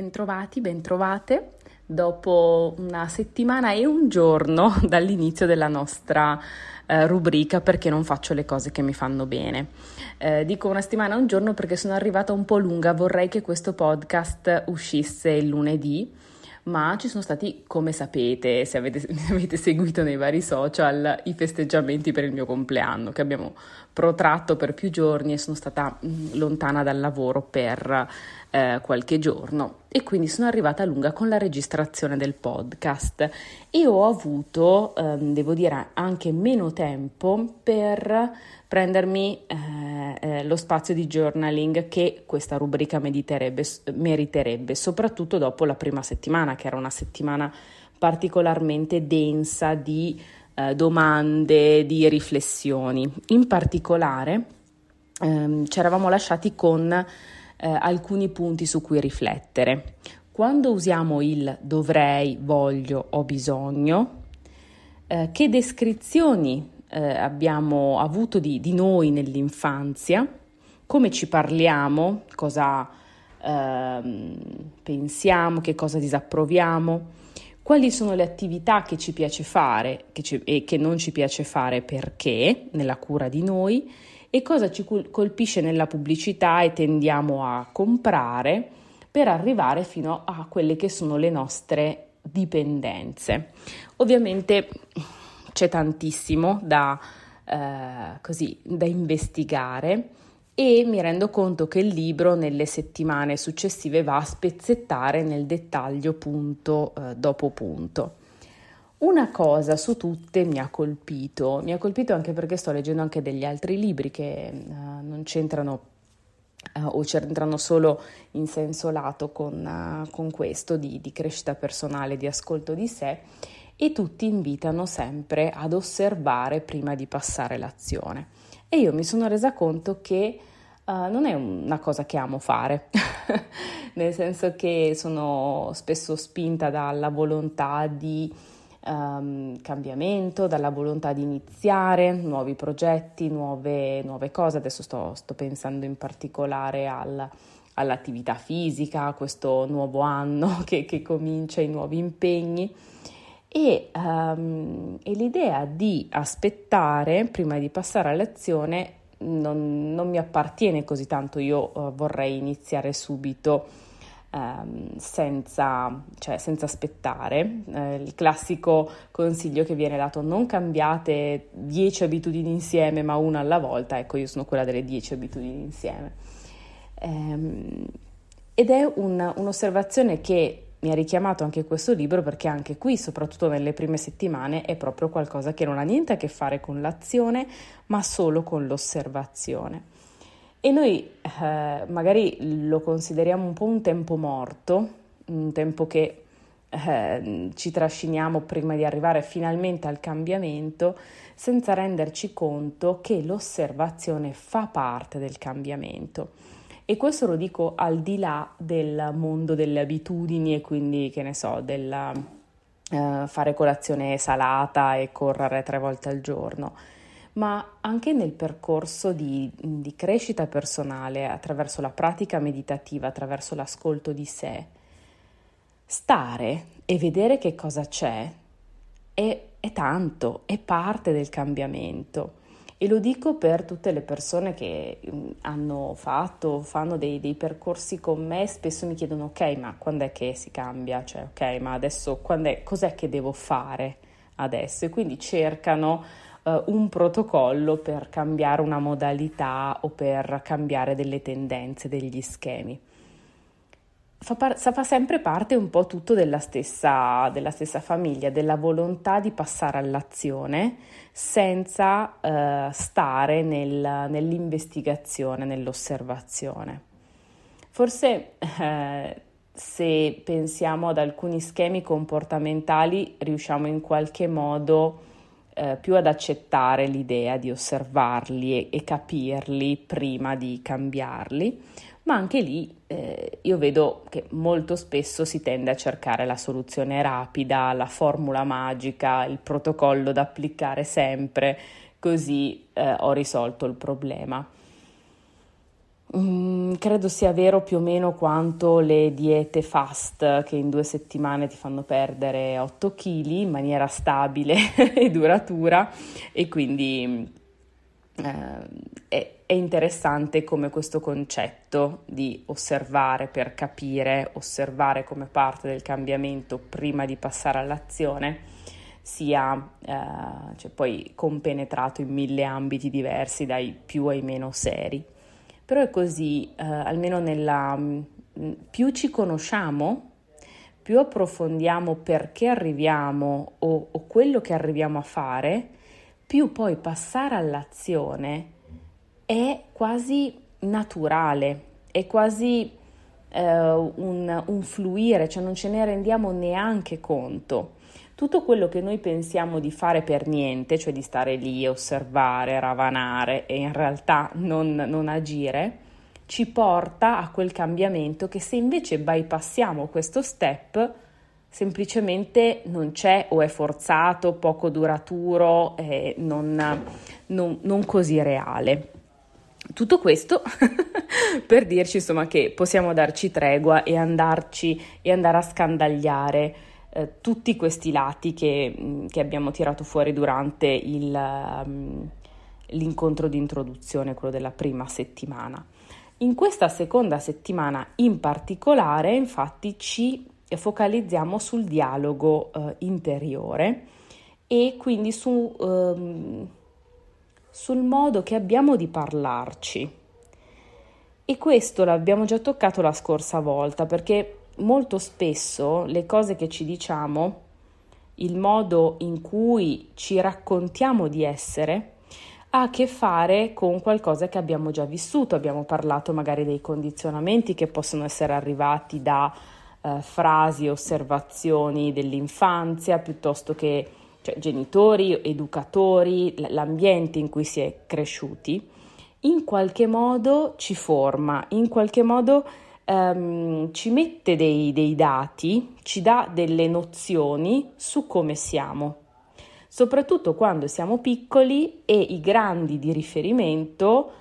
bentrovati, bentrovate. Dopo una settimana e un giorno dall'inizio della nostra eh, rubrica perché non faccio le cose che mi fanno bene. Eh, dico una settimana e un giorno perché sono arrivata un po' lunga, vorrei che questo podcast uscisse il lunedì ma ci sono stati, come sapete, se avete, avete, seguito nei vari social, i festeggiamenti per il mio compleanno che abbiamo protratto per più giorni e sono stata mm, lontana dal lavoro per eh, qualche giorno. E quindi sono arrivata a lunga con la registrazione del podcast. E ho avuto, ehm, devo dire, anche meno tempo per prendermi eh, eh, lo spazio di journaling che questa rubrica meriterebbe, soprattutto dopo la prima settimana, che era una settimana particolarmente densa di eh, domande, di riflessioni. In particolare ehm, ci eravamo lasciati con eh, alcuni punti su cui riflettere. Quando usiamo il dovrei, voglio, ho bisogno, eh, che descrizioni eh, abbiamo avuto di, di, noi nell'infanzia, come ci parliamo, cosa eh, pensiamo, che cosa disapproviamo, quali sono le attività che ci piace fare che ci, e che non ci piace fare perché nella cura di noi? E cosa ci colpisce nella pubblicità e tendiamo a comprare per arrivare fino a quelle che sono le nostre dipendenze. Ovviamente c'è tantissimo da, eh, così, da investigare e mi rendo conto che il libro nelle settimane successive va a spezzettare nel dettaglio punto eh, dopo punto. Una cosa su tutte mi ha colpito, mi ha colpito anche perché sto leggendo anche degli altri libri che uh, non c'entrano uh, o c'entrano solo in senso lato con, uh, con questo di, di crescita personale, di ascolto di sé e tutti invitano sempre ad osservare prima di passare l'azione. E io mi sono resa conto che uh, non è una cosa che amo fare, nel senso che sono spesso spinta dalla volontà di um, cambiamento, dalla volontà di iniziare nuovi progetti, nuove, nuove cose. Adesso sto, sto pensando in particolare al, all'attività fisica, a questo nuovo anno che, che comincia, i nuovi impegni e, um, e l'idea di aspettare prima di passare all'azione non, non mi appartiene così tanto, io uh, vorrei iniziare subito um, senza, cioè, senza, aspettare. Uh, il classico consiglio che viene dato, non cambiate 10 abitudini insieme ma una alla volta, ecco io sono quella delle 10 abitudini insieme. Um, ed è un, un'osservazione che mi ha richiamato anche questo libro perché anche qui, soprattutto nelle prime settimane, è proprio qualcosa che non ha niente a che fare con l'azione, ma solo con l'osservazione. E noi eh, magari lo consideriamo un po' un tempo morto, un tempo che eh, ci trasciniamo prima di arrivare finalmente al cambiamento, senza renderci conto che l'osservazione fa parte del cambiamento. E questo lo dico al di là del mondo delle abitudini e quindi, che ne so, del uh, fare colazione salata e correre tre volte al giorno, ma anche nel percorso di, di crescita personale attraverso la pratica meditativa, attraverso l'ascolto di sé. Stare e vedere che cosa c'è è, è tanto, è parte del cambiamento. E lo dico per tutte le persone che mm, hanno fatto, fanno dei, dei, percorsi con me, spesso mi chiedono ok, ma quando è che si cambia? Cioè, ok, ma adesso è, cos'è che devo fare adesso? E quindi cercano uh, un protocollo per cambiare una modalità o per cambiare delle tendenze, degli schemi fa, fa, sempre parte un po' tutto della stessa, della stessa, famiglia, della volontà di passare all'azione senza eh, stare nel, nell'investigazione, nell'osservazione. Forse eh, se pensiamo ad alcuni schemi comportamentali riusciamo in qualche modo eh, più ad accettare l'idea di osservarli e, e capirli prima di cambiarli ma anche lì eh, io vedo che molto spesso si tende a cercare la soluzione rapida, la formula magica, il protocollo da applicare sempre, così eh, ho risolto il problema. Mm, credo sia vero più o meno quanto le diete fast che in due settimane ti fanno perdere 8 kg in maniera stabile e duratura e quindi eh, è, è interessante come questo concetto di osservare per capire, osservare come parte del cambiamento prima di passare all'azione sia eh, cioè poi compenetrato in mille ambiti diversi, dai più ai meno seri. Però è così, eh, almeno nella... Mm, più ci conosciamo, più approfondiamo perché arriviamo o, o quello che arriviamo a fare, più poi passare all'azione è quasi naturale, è quasi eh, un, un fluire, cioè non ce ne rendiamo neanche conto tutto quello che noi pensiamo di fare per niente, cioè di stare lì, osservare, ravanare e in realtà non, non agire, ci porta a quel cambiamento che se invece bypassiamo questo step semplicemente non c'è o è forzato, poco duraturo, eh, non, non, non così reale. Tutto questo per dirci insomma che possiamo darci tregua e andarci e andare a scandagliare eh, tutti questi lati che, mm, che, abbiamo tirato fuori durante il, um, l'incontro di introduzione, quello della prima settimana. In questa seconda settimana in particolare, infatti, ci focalizziamo sul dialogo uh, interiore e quindi su, um, sul modo che abbiamo di parlarci. E questo l'abbiamo già toccato la scorsa volta perché molto spesso le cose che ci diciamo, il modo in cui ci raccontiamo di essere, ha a che fare con qualcosa che abbiamo già vissuto. Abbiamo parlato magari dei condizionamenti che possono essere arrivati da eh, frasi, osservazioni dell'infanzia, piuttosto che cioè, genitori, educatori, l'ambiente in cui si è cresciuti. In qualche modo ci forma, in qualche modo ehm, ci mette dei, dei dati, ci dà delle nozioni su come siamo, soprattutto quando siamo piccoli e i grandi di riferimento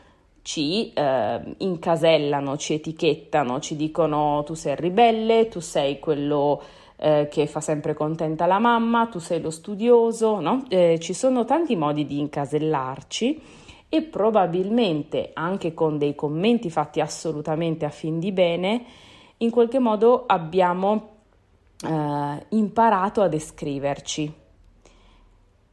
ci eh, incasellano, ci etichettano, ci dicono tu sei ribelle, tu sei quello eh, che fa sempre contenta la mamma, tu sei lo studioso, no? eh, ci sono tanti modi di incasellarci e probabilmente anche con dei commenti fatti assolutamente a fin di bene, in qualche modo abbiamo eh, imparato a descriverci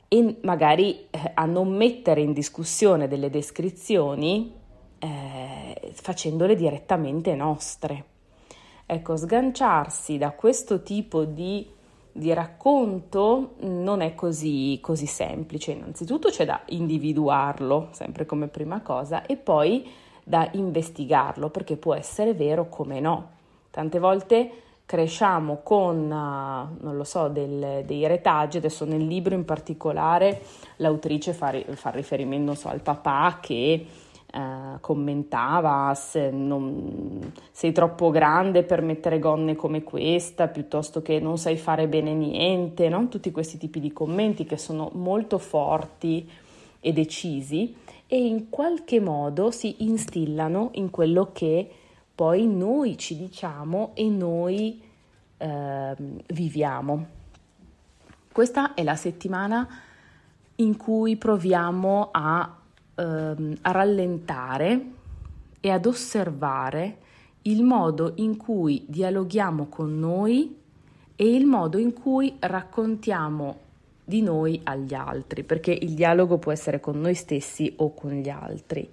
e magari eh, a non mettere in discussione delle descrizioni eh, facendole direttamente nostre. Ecco, sganciarsi da questo tipo di di racconto non è così, così semplice. Innanzitutto c'è da individuarlo, sempre come prima cosa, e poi da investigarlo, perché può essere vero come no. Tante volte cresciamo con, uh, non lo so, del, dei retaggi, adesso nel libro in particolare l'autrice fa, fa riferimento so, al papà che eh, commentava se non, sei troppo grande per mettere gonne come questa, piuttosto che non sai fare bene niente, no? tutti questi tipi di commenti che sono molto forti e decisi e in qualche modo si instillano in quello che poi noi ci diciamo e noi eh, viviamo. Questa è la settimana in cui proviamo a ehm, a rallentare e ad osservare il modo in cui dialoghiamo con noi e il modo in cui raccontiamo di noi agli altri, perché il dialogo può essere con noi stessi o con gli altri,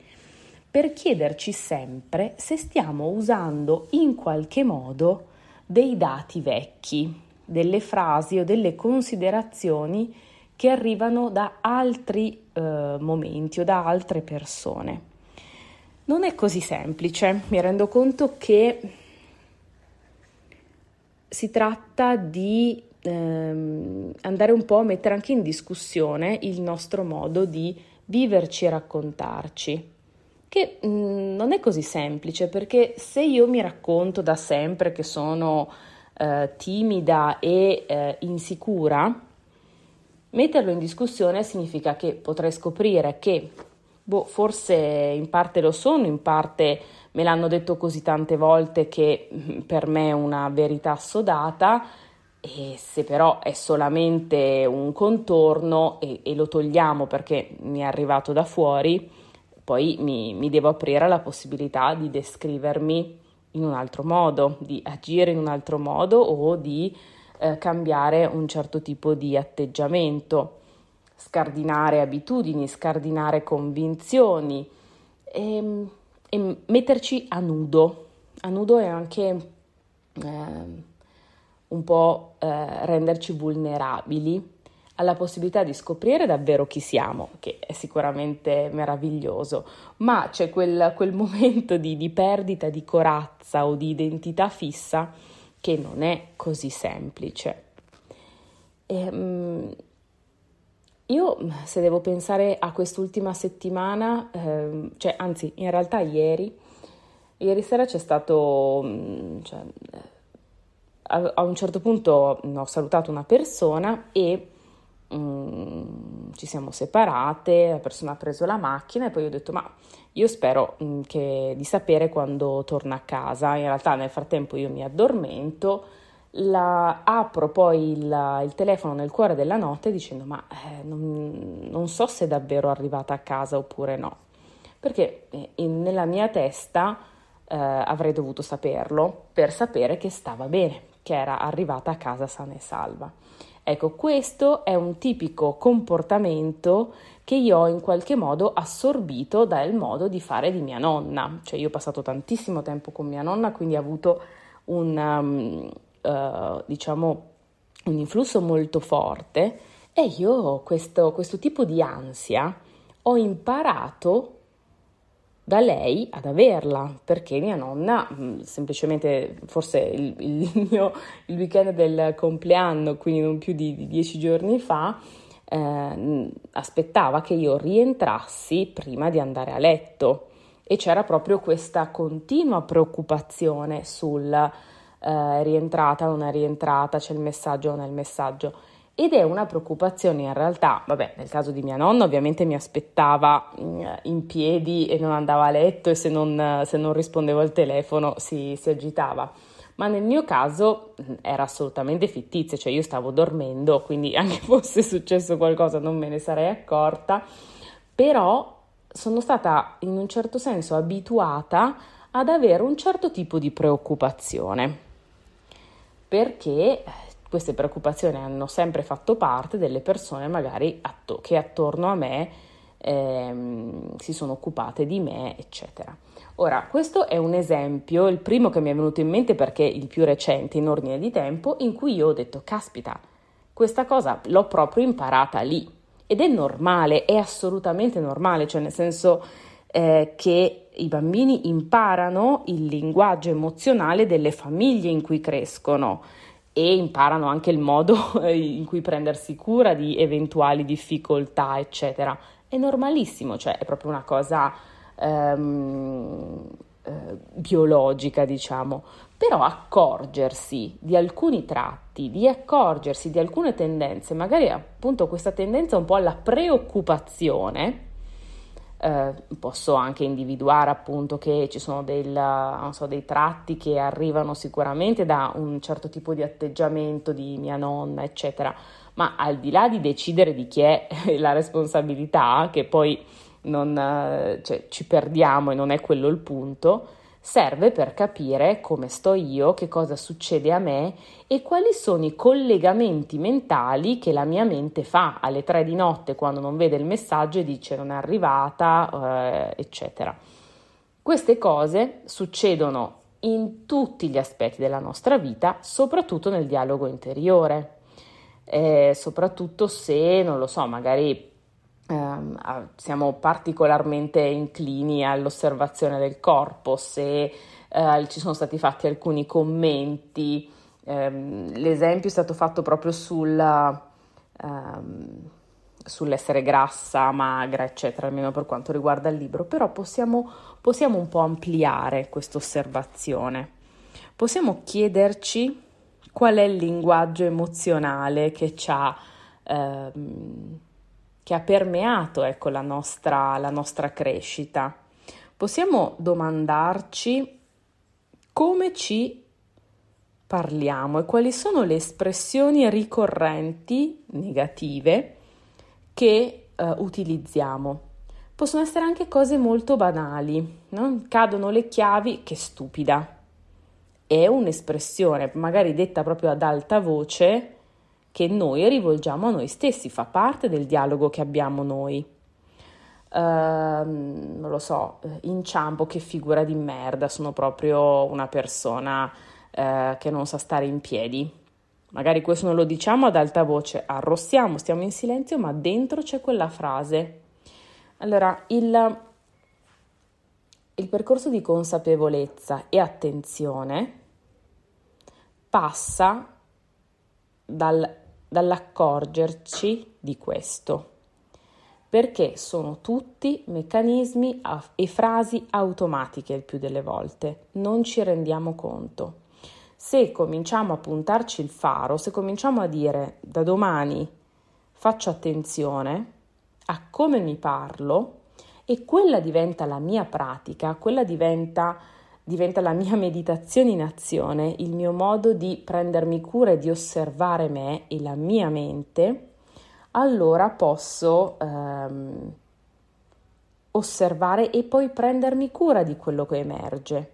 per chiederci sempre se stiamo usando in qualche modo dei dati vecchi, delle frasi o delle considerazioni che arrivano da altri eh, momenti o da altre persone. Non è così semplice, mi rendo conto che si tratta di ehm, andare un po' a mettere anche in discussione il nostro modo di viverci e raccontarci, che mh, mm, non è così semplice perché se io mi racconto da sempre che sono eh, timida e eh, insicura, Metterlo in discussione significa che potrei scoprire che Boh, forse in parte lo sono, in parte me l'hanno detto così tante volte che mm, per me è una verità assodata e se però è solamente un contorno e, e lo togliamo perché mi è arrivato da fuori, poi mi, mi devo aprire alla possibilità di descrivermi in un altro modo, di agire in un altro modo o di eh, cambiare un certo tipo di atteggiamento, scardinare abitudini, scardinare convinzioni e, ehm, e metterci a nudo. A nudo è anche eh, un po' eh, renderci vulnerabili alla possibilità di scoprire davvero chi siamo, che è sicuramente meraviglioso, ma c'è quel, quel momento di, di, perdita di corazza o di identità fissa che non è così semplice. E, um, io, se devo pensare a quest'ultima settimana, eh, cioè anzi, in realtà ieri, ieri sera c'è stato, mm, cioè, a, a, un certo punto ho salutato una persona e um, ci siamo separate, la persona ha preso la macchina e poi ho detto ma io spero um, che, di sapere quando torna a casa, in realtà nel frattempo io mi addormento, la, apro poi il, il, telefono nel cuore della notte dicendo ma eh, non, non, so se è davvero arrivata a casa oppure no, perché eh, in, nella mia testa eh, avrei dovuto saperlo per sapere che stava bene, che era arrivata a casa sana e salva. Ecco, questo è un tipico comportamento che io ho in qualche modo assorbito dal modo di fare di mia nonna. Cioè io ho passato tantissimo tempo con mia nonna, quindi ho avuto un, um, uh, diciamo, un influsso molto forte e io questo, questo tipo di ansia ho imparato da lei ad averla, perché mia nonna, mm, semplicemente forse il, il, mio, il weekend del compleanno, quindi non più di, di dieci giorni fa, eh, aspettava che io rientrassi prima di andare a letto. E c'era proprio questa continua preoccupazione sul eh, rientrata, non è rientrata, c'è il messaggio, non è il messaggio ed è una preoccupazione in realtà, vabbè, nel caso di mia nonna ovviamente mi aspettava mm, in piedi e non andava a letto e se non, se non rispondevo al telefono si, si, agitava, ma nel mio caso mm, era assolutamente fittizia, cioè io stavo dormendo, quindi anche fosse successo qualcosa non me ne sarei accorta, però sono stata in un certo senso abituata ad avere un certo tipo di preoccupazione. Perché queste preoccupazioni hanno sempre fatto parte delle persone magari atto- che attorno a me ehm, si sono occupate di me, eccetera. Ora, questo è un esempio, il primo che mi è venuto in mente perché il più recente in ordine di tempo, in cui io ho detto, caspita, questa cosa l'ho proprio imparata lì. Ed è normale, è assolutamente normale, cioè nel senso eh, che i bambini imparano il linguaggio emozionale delle famiglie in cui crescono e imparano anche il modo in cui prendersi cura di eventuali difficoltà, eccetera. È normalissimo, cioè è proprio una cosa ehm, eh, biologica, diciamo. Però accorgersi di alcuni tratti, di accorgersi di alcune tendenze, magari appunto questa tendenza un po' alla preoccupazione, eh, posso anche individuare appunto che ci sono del, so, dei tratti che arrivano sicuramente da un certo tipo di atteggiamento di mia nonna, eccetera, ma al di là di decidere di chi è la responsabilità, che poi non, eh, cioè, ci perdiamo e non è quello il punto, serve per capire come sto io, che cosa succede a me e quali sono i collegamenti mentali che la mia mente fa alle tre di notte quando non vede il messaggio e dice non è arrivata, eh, eccetera. Queste cose succedono in tutti gli aspetti della nostra vita, soprattutto nel dialogo interiore, eh, soprattutto se, non lo so, magari eh, siamo particolarmente inclini all'osservazione del corpo, se eh, ci sono stati fatti alcuni commenti, ehm, l'esempio è stato fatto proprio sulla, ehm, sull'essere grassa, magra, eccetera, almeno per quanto riguarda il libro, però possiamo, possiamo un po' ampliare questa osservazione. Possiamo chiederci qual è il linguaggio emozionale che ci ha ehm, che ha permeato ecco, la, nostra, la nostra crescita. Possiamo domandarci come ci parliamo e quali sono le espressioni ricorrenti negative che eh, utilizziamo. Possono essere anche cose molto banali, no? cadono le chiavi, che stupida. È un'espressione, magari detta proprio ad alta voce, che noi rivolgiamo a noi stessi, fa parte del dialogo che abbiamo noi. Uh, non lo so, inciampo, che figura di merda, sono proprio una persona uh, che non sa stare in piedi. Magari questo non lo diciamo ad alta voce, arrossiamo, stiamo in silenzio, ma dentro c'è quella frase. Allora, il, il percorso di consapevolezza e attenzione passa dal dall'accorgerci di questo, perché sono tutti meccanismi e frasi automatiche il più delle volte, non ci rendiamo conto. Se cominciamo a puntarci il faro, se cominciamo a dire da domani faccio attenzione a come mi parlo e quella diventa la mia pratica, quella diventa diventa la mia meditazione in azione, il mio modo di prendermi cura e di osservare me e la mia mente, allora posso ehm, osservare e poi prendermi cura di quello che emerge,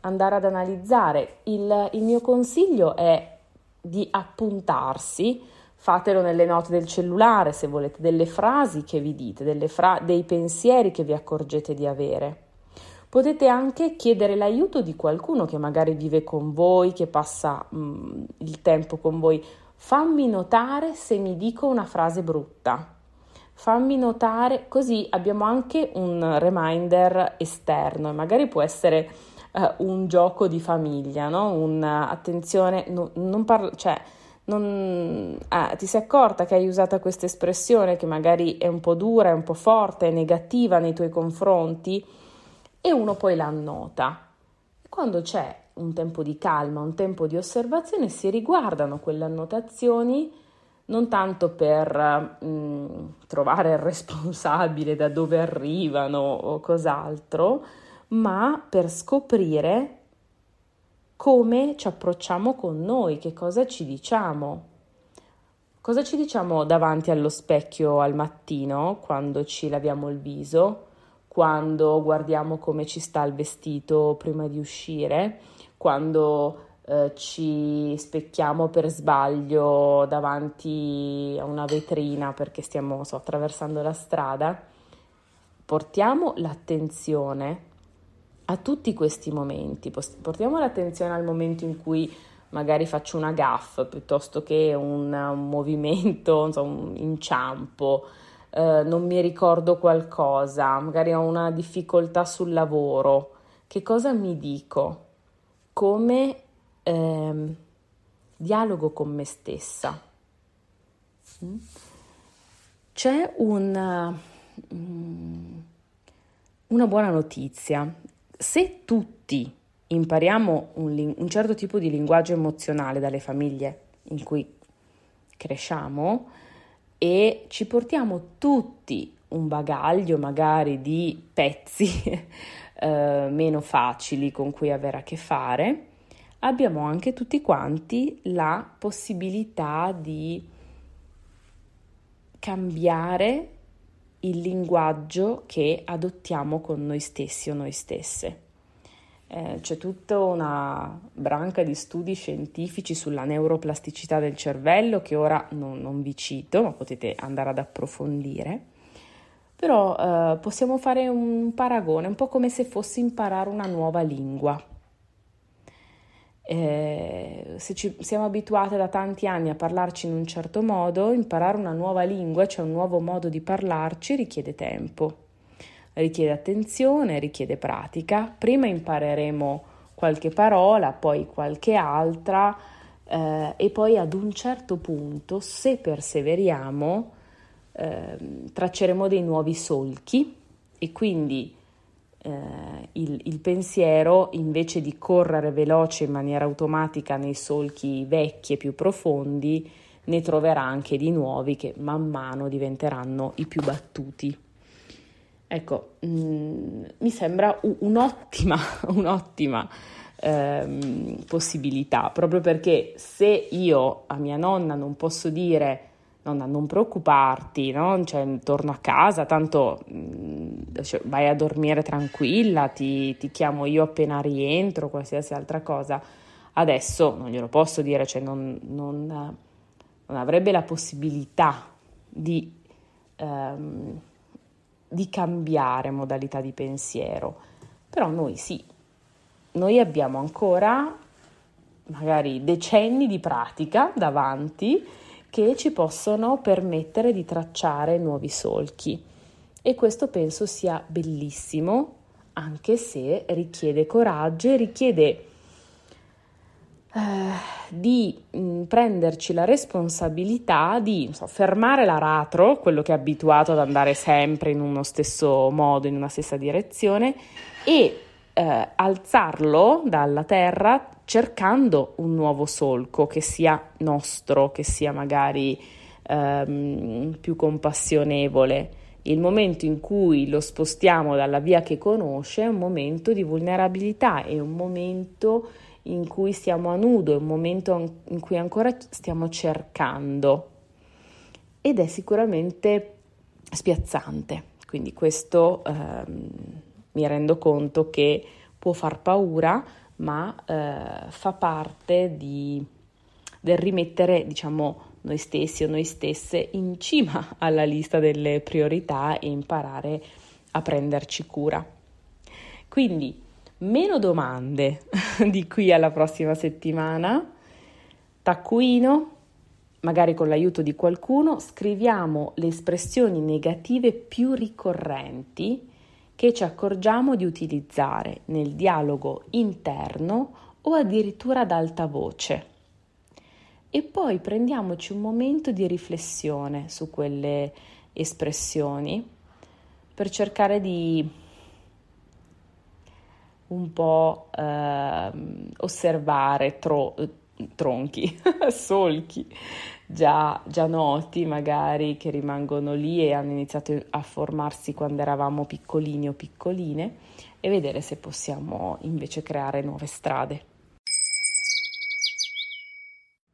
andare ad analizzare. Il, il mio consiglio è di appuntarsi, fatelo nelle note del cellulare se volete, delle frasi che vi dite, fra- dei pensieri che vi accorgete di avere Potete anche chiedere l'aiuto di qualcuno che magari vive con voi, che passa mh, mm, il tempo con voi. Fammi notare se mi dico una frase brutta. Fammi notare, così abbiamo anche un reminder esterno, magari può essere uh, un gioco di famiglia, no? Un, uh, attenzione, no, non parlo, cioè, non, ah, ti sei accorta che hai usato questa espressione che magari è un po' dura, è un po' forte, è negativa nei tuoi confronti? E uno poi la annota. Quando c'è un tempo di calma, un tempo di osservazione, si riguardano quelle annotazioni non tanto per mh, mm, trovare il responsabile da dove arrivano o cos'altro, ma per scoprire come ci approcciamo con noi, che cosa ci diciamo. Cosa ci diciamo davanti allo specchio al mattino quando ci laviamo il viso? Quando guardiamo come ci sta il vestito prima di uscire, quando eh, ci specchiamo per sbaglio davanti a una vetrina perché stiamo so, attraversando la strada, portiamo l'attenzione a tutti questi momenti, portiamo l'attenzione al momento in cui magari faccio una gaffa piuttosto che un, un movimento, insomma, un inciampo, eh, non mi ricordo qualcosa, magari ho una difficoltà sul lavoro, che cosa mi dico? Come eh, dialogo con me stessa. Mm? C'è una, mm, una buona notizia. Se tutti impariamo un, un certo tipo di linguaggio emozionale dalle famiglie in cui cresciamo, e ci portiamo tutti un bagaglio magari di pezzi eh, meno facili con cui avere a che fare, abbiamo anche tutti quanti la possibilità di cambiare il linguaggio che adottiamo con noi stessi o noi stesse. Eh, c'è tutta una branca di studi scientifici sulla neuroplasticità del cervello che ora non, non vi cito, ma potete andare ad approfondire. Però eh, possiamo fare un paragone, un po' come se fosse imparare una nuova lingua. Eh, se ci siamo abituati da tanti anni a parlarci in un certo modo, imparare una nuova lingua, cioè un nuovo modo di parlarci, richiede tempo richiede attenzione, richiede pratica. Prima impareremo qualche parola, poi qualche altra eh, e poi ad un certo punto, se perseveriamo, eh, tracceremo dei nuovi solchi e quindi eh, il, il pensiero, invece di correre veloce in maniera automatica nei solchi vecchi e più profondi, ne troverà anche di nuovi che man mano diventeranno i più battuti. Ecco, mh, mm, mi sembra un'ottima, un'ottima ehm, possibilità, proprio perché se io a mia nonna non posso dire nonna non preoccuparti, no? cioè, torno a casa, tanto mh, mm, cioè, vai a dormire tranquilla, ti, ti, chiamo io appena rientro, qualsiasi altra cosa, adesso non glielo posso dire, cioè non, non, non avrebbe la possibilità di... Ehm, di cambiare modalità di pensiero, però noi sì, noi abbiamo ancora magari decenni di pratica davanti che ci possono permettere di tracciare nuovi solchi. E questo penso sia bellissimo anche se richiede coraggio e richiede di mh, mm, prenderci la responsabilità di so, fermare l'aratro, quello che è abituato ad andare sempre in uno stesso modo, in una stessa direzione, e eh, alzarlo dalla terra cercando un nuovo solco che sia nostro, che sia magari ehm, più compassionevole. Il momento in cui lo spostiamo dalla via che conosce è un momento di vulnerabilità, è un momento in cui siamo a nudo, è un momento in cui ancora stiamo cercando ed è sicuramente spiazzante. Quindi questo ehm, mi rendo conto che può far paura, ma eh, fa parte di, del rimettere, diciamo, noi stessi o noi stesse in cima alla lista delle priorità e imparare a prenderci cura. Quindi meno domande di qui alla prossima settimana. Taccuino, magari con l'aiuto di qualcuno, scriviamo le espressioni negative più ricorrenti che ci accorgiamo di utilizzare nel dialogo interno o addirittura ad alta voce. E poi prendiamoci un momento di riflessione su quelle espressioni per cercare di un po' eh, osservare tro- tronchi, solchi già, già noti magari che rimangono lì e hanno iniziato a formarsi quando eravamo piccolini o piccoline e vedere se possiamo invece creare nuove strade.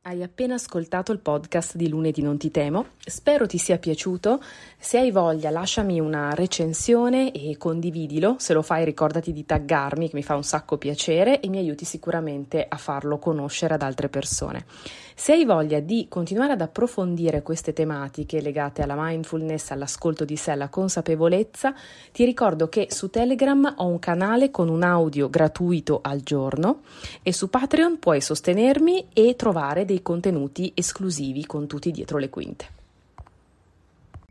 Hai appena ascoltato il podcast di Lunedì Non Ti Temo, spero ti sia piaciuto. Se hai voglia lasciami una recensione e condividilo, se lo fai ricordati di taggarmi che mi fa un sacco piacere e mi aiuti sicuramente a farlo conoscere ad altre persone. Se hai voglia di continuare ad approfondire queste tematiche legate alla mindfulness, all'ascolto di sé, alla consapevolezza, ti ricordo che su Telegram ho un canale con un audio gratuito al giorno e su Patreon puoi sostenermi e trovare dei contenuti esclusivi con tutti dietro le quinte.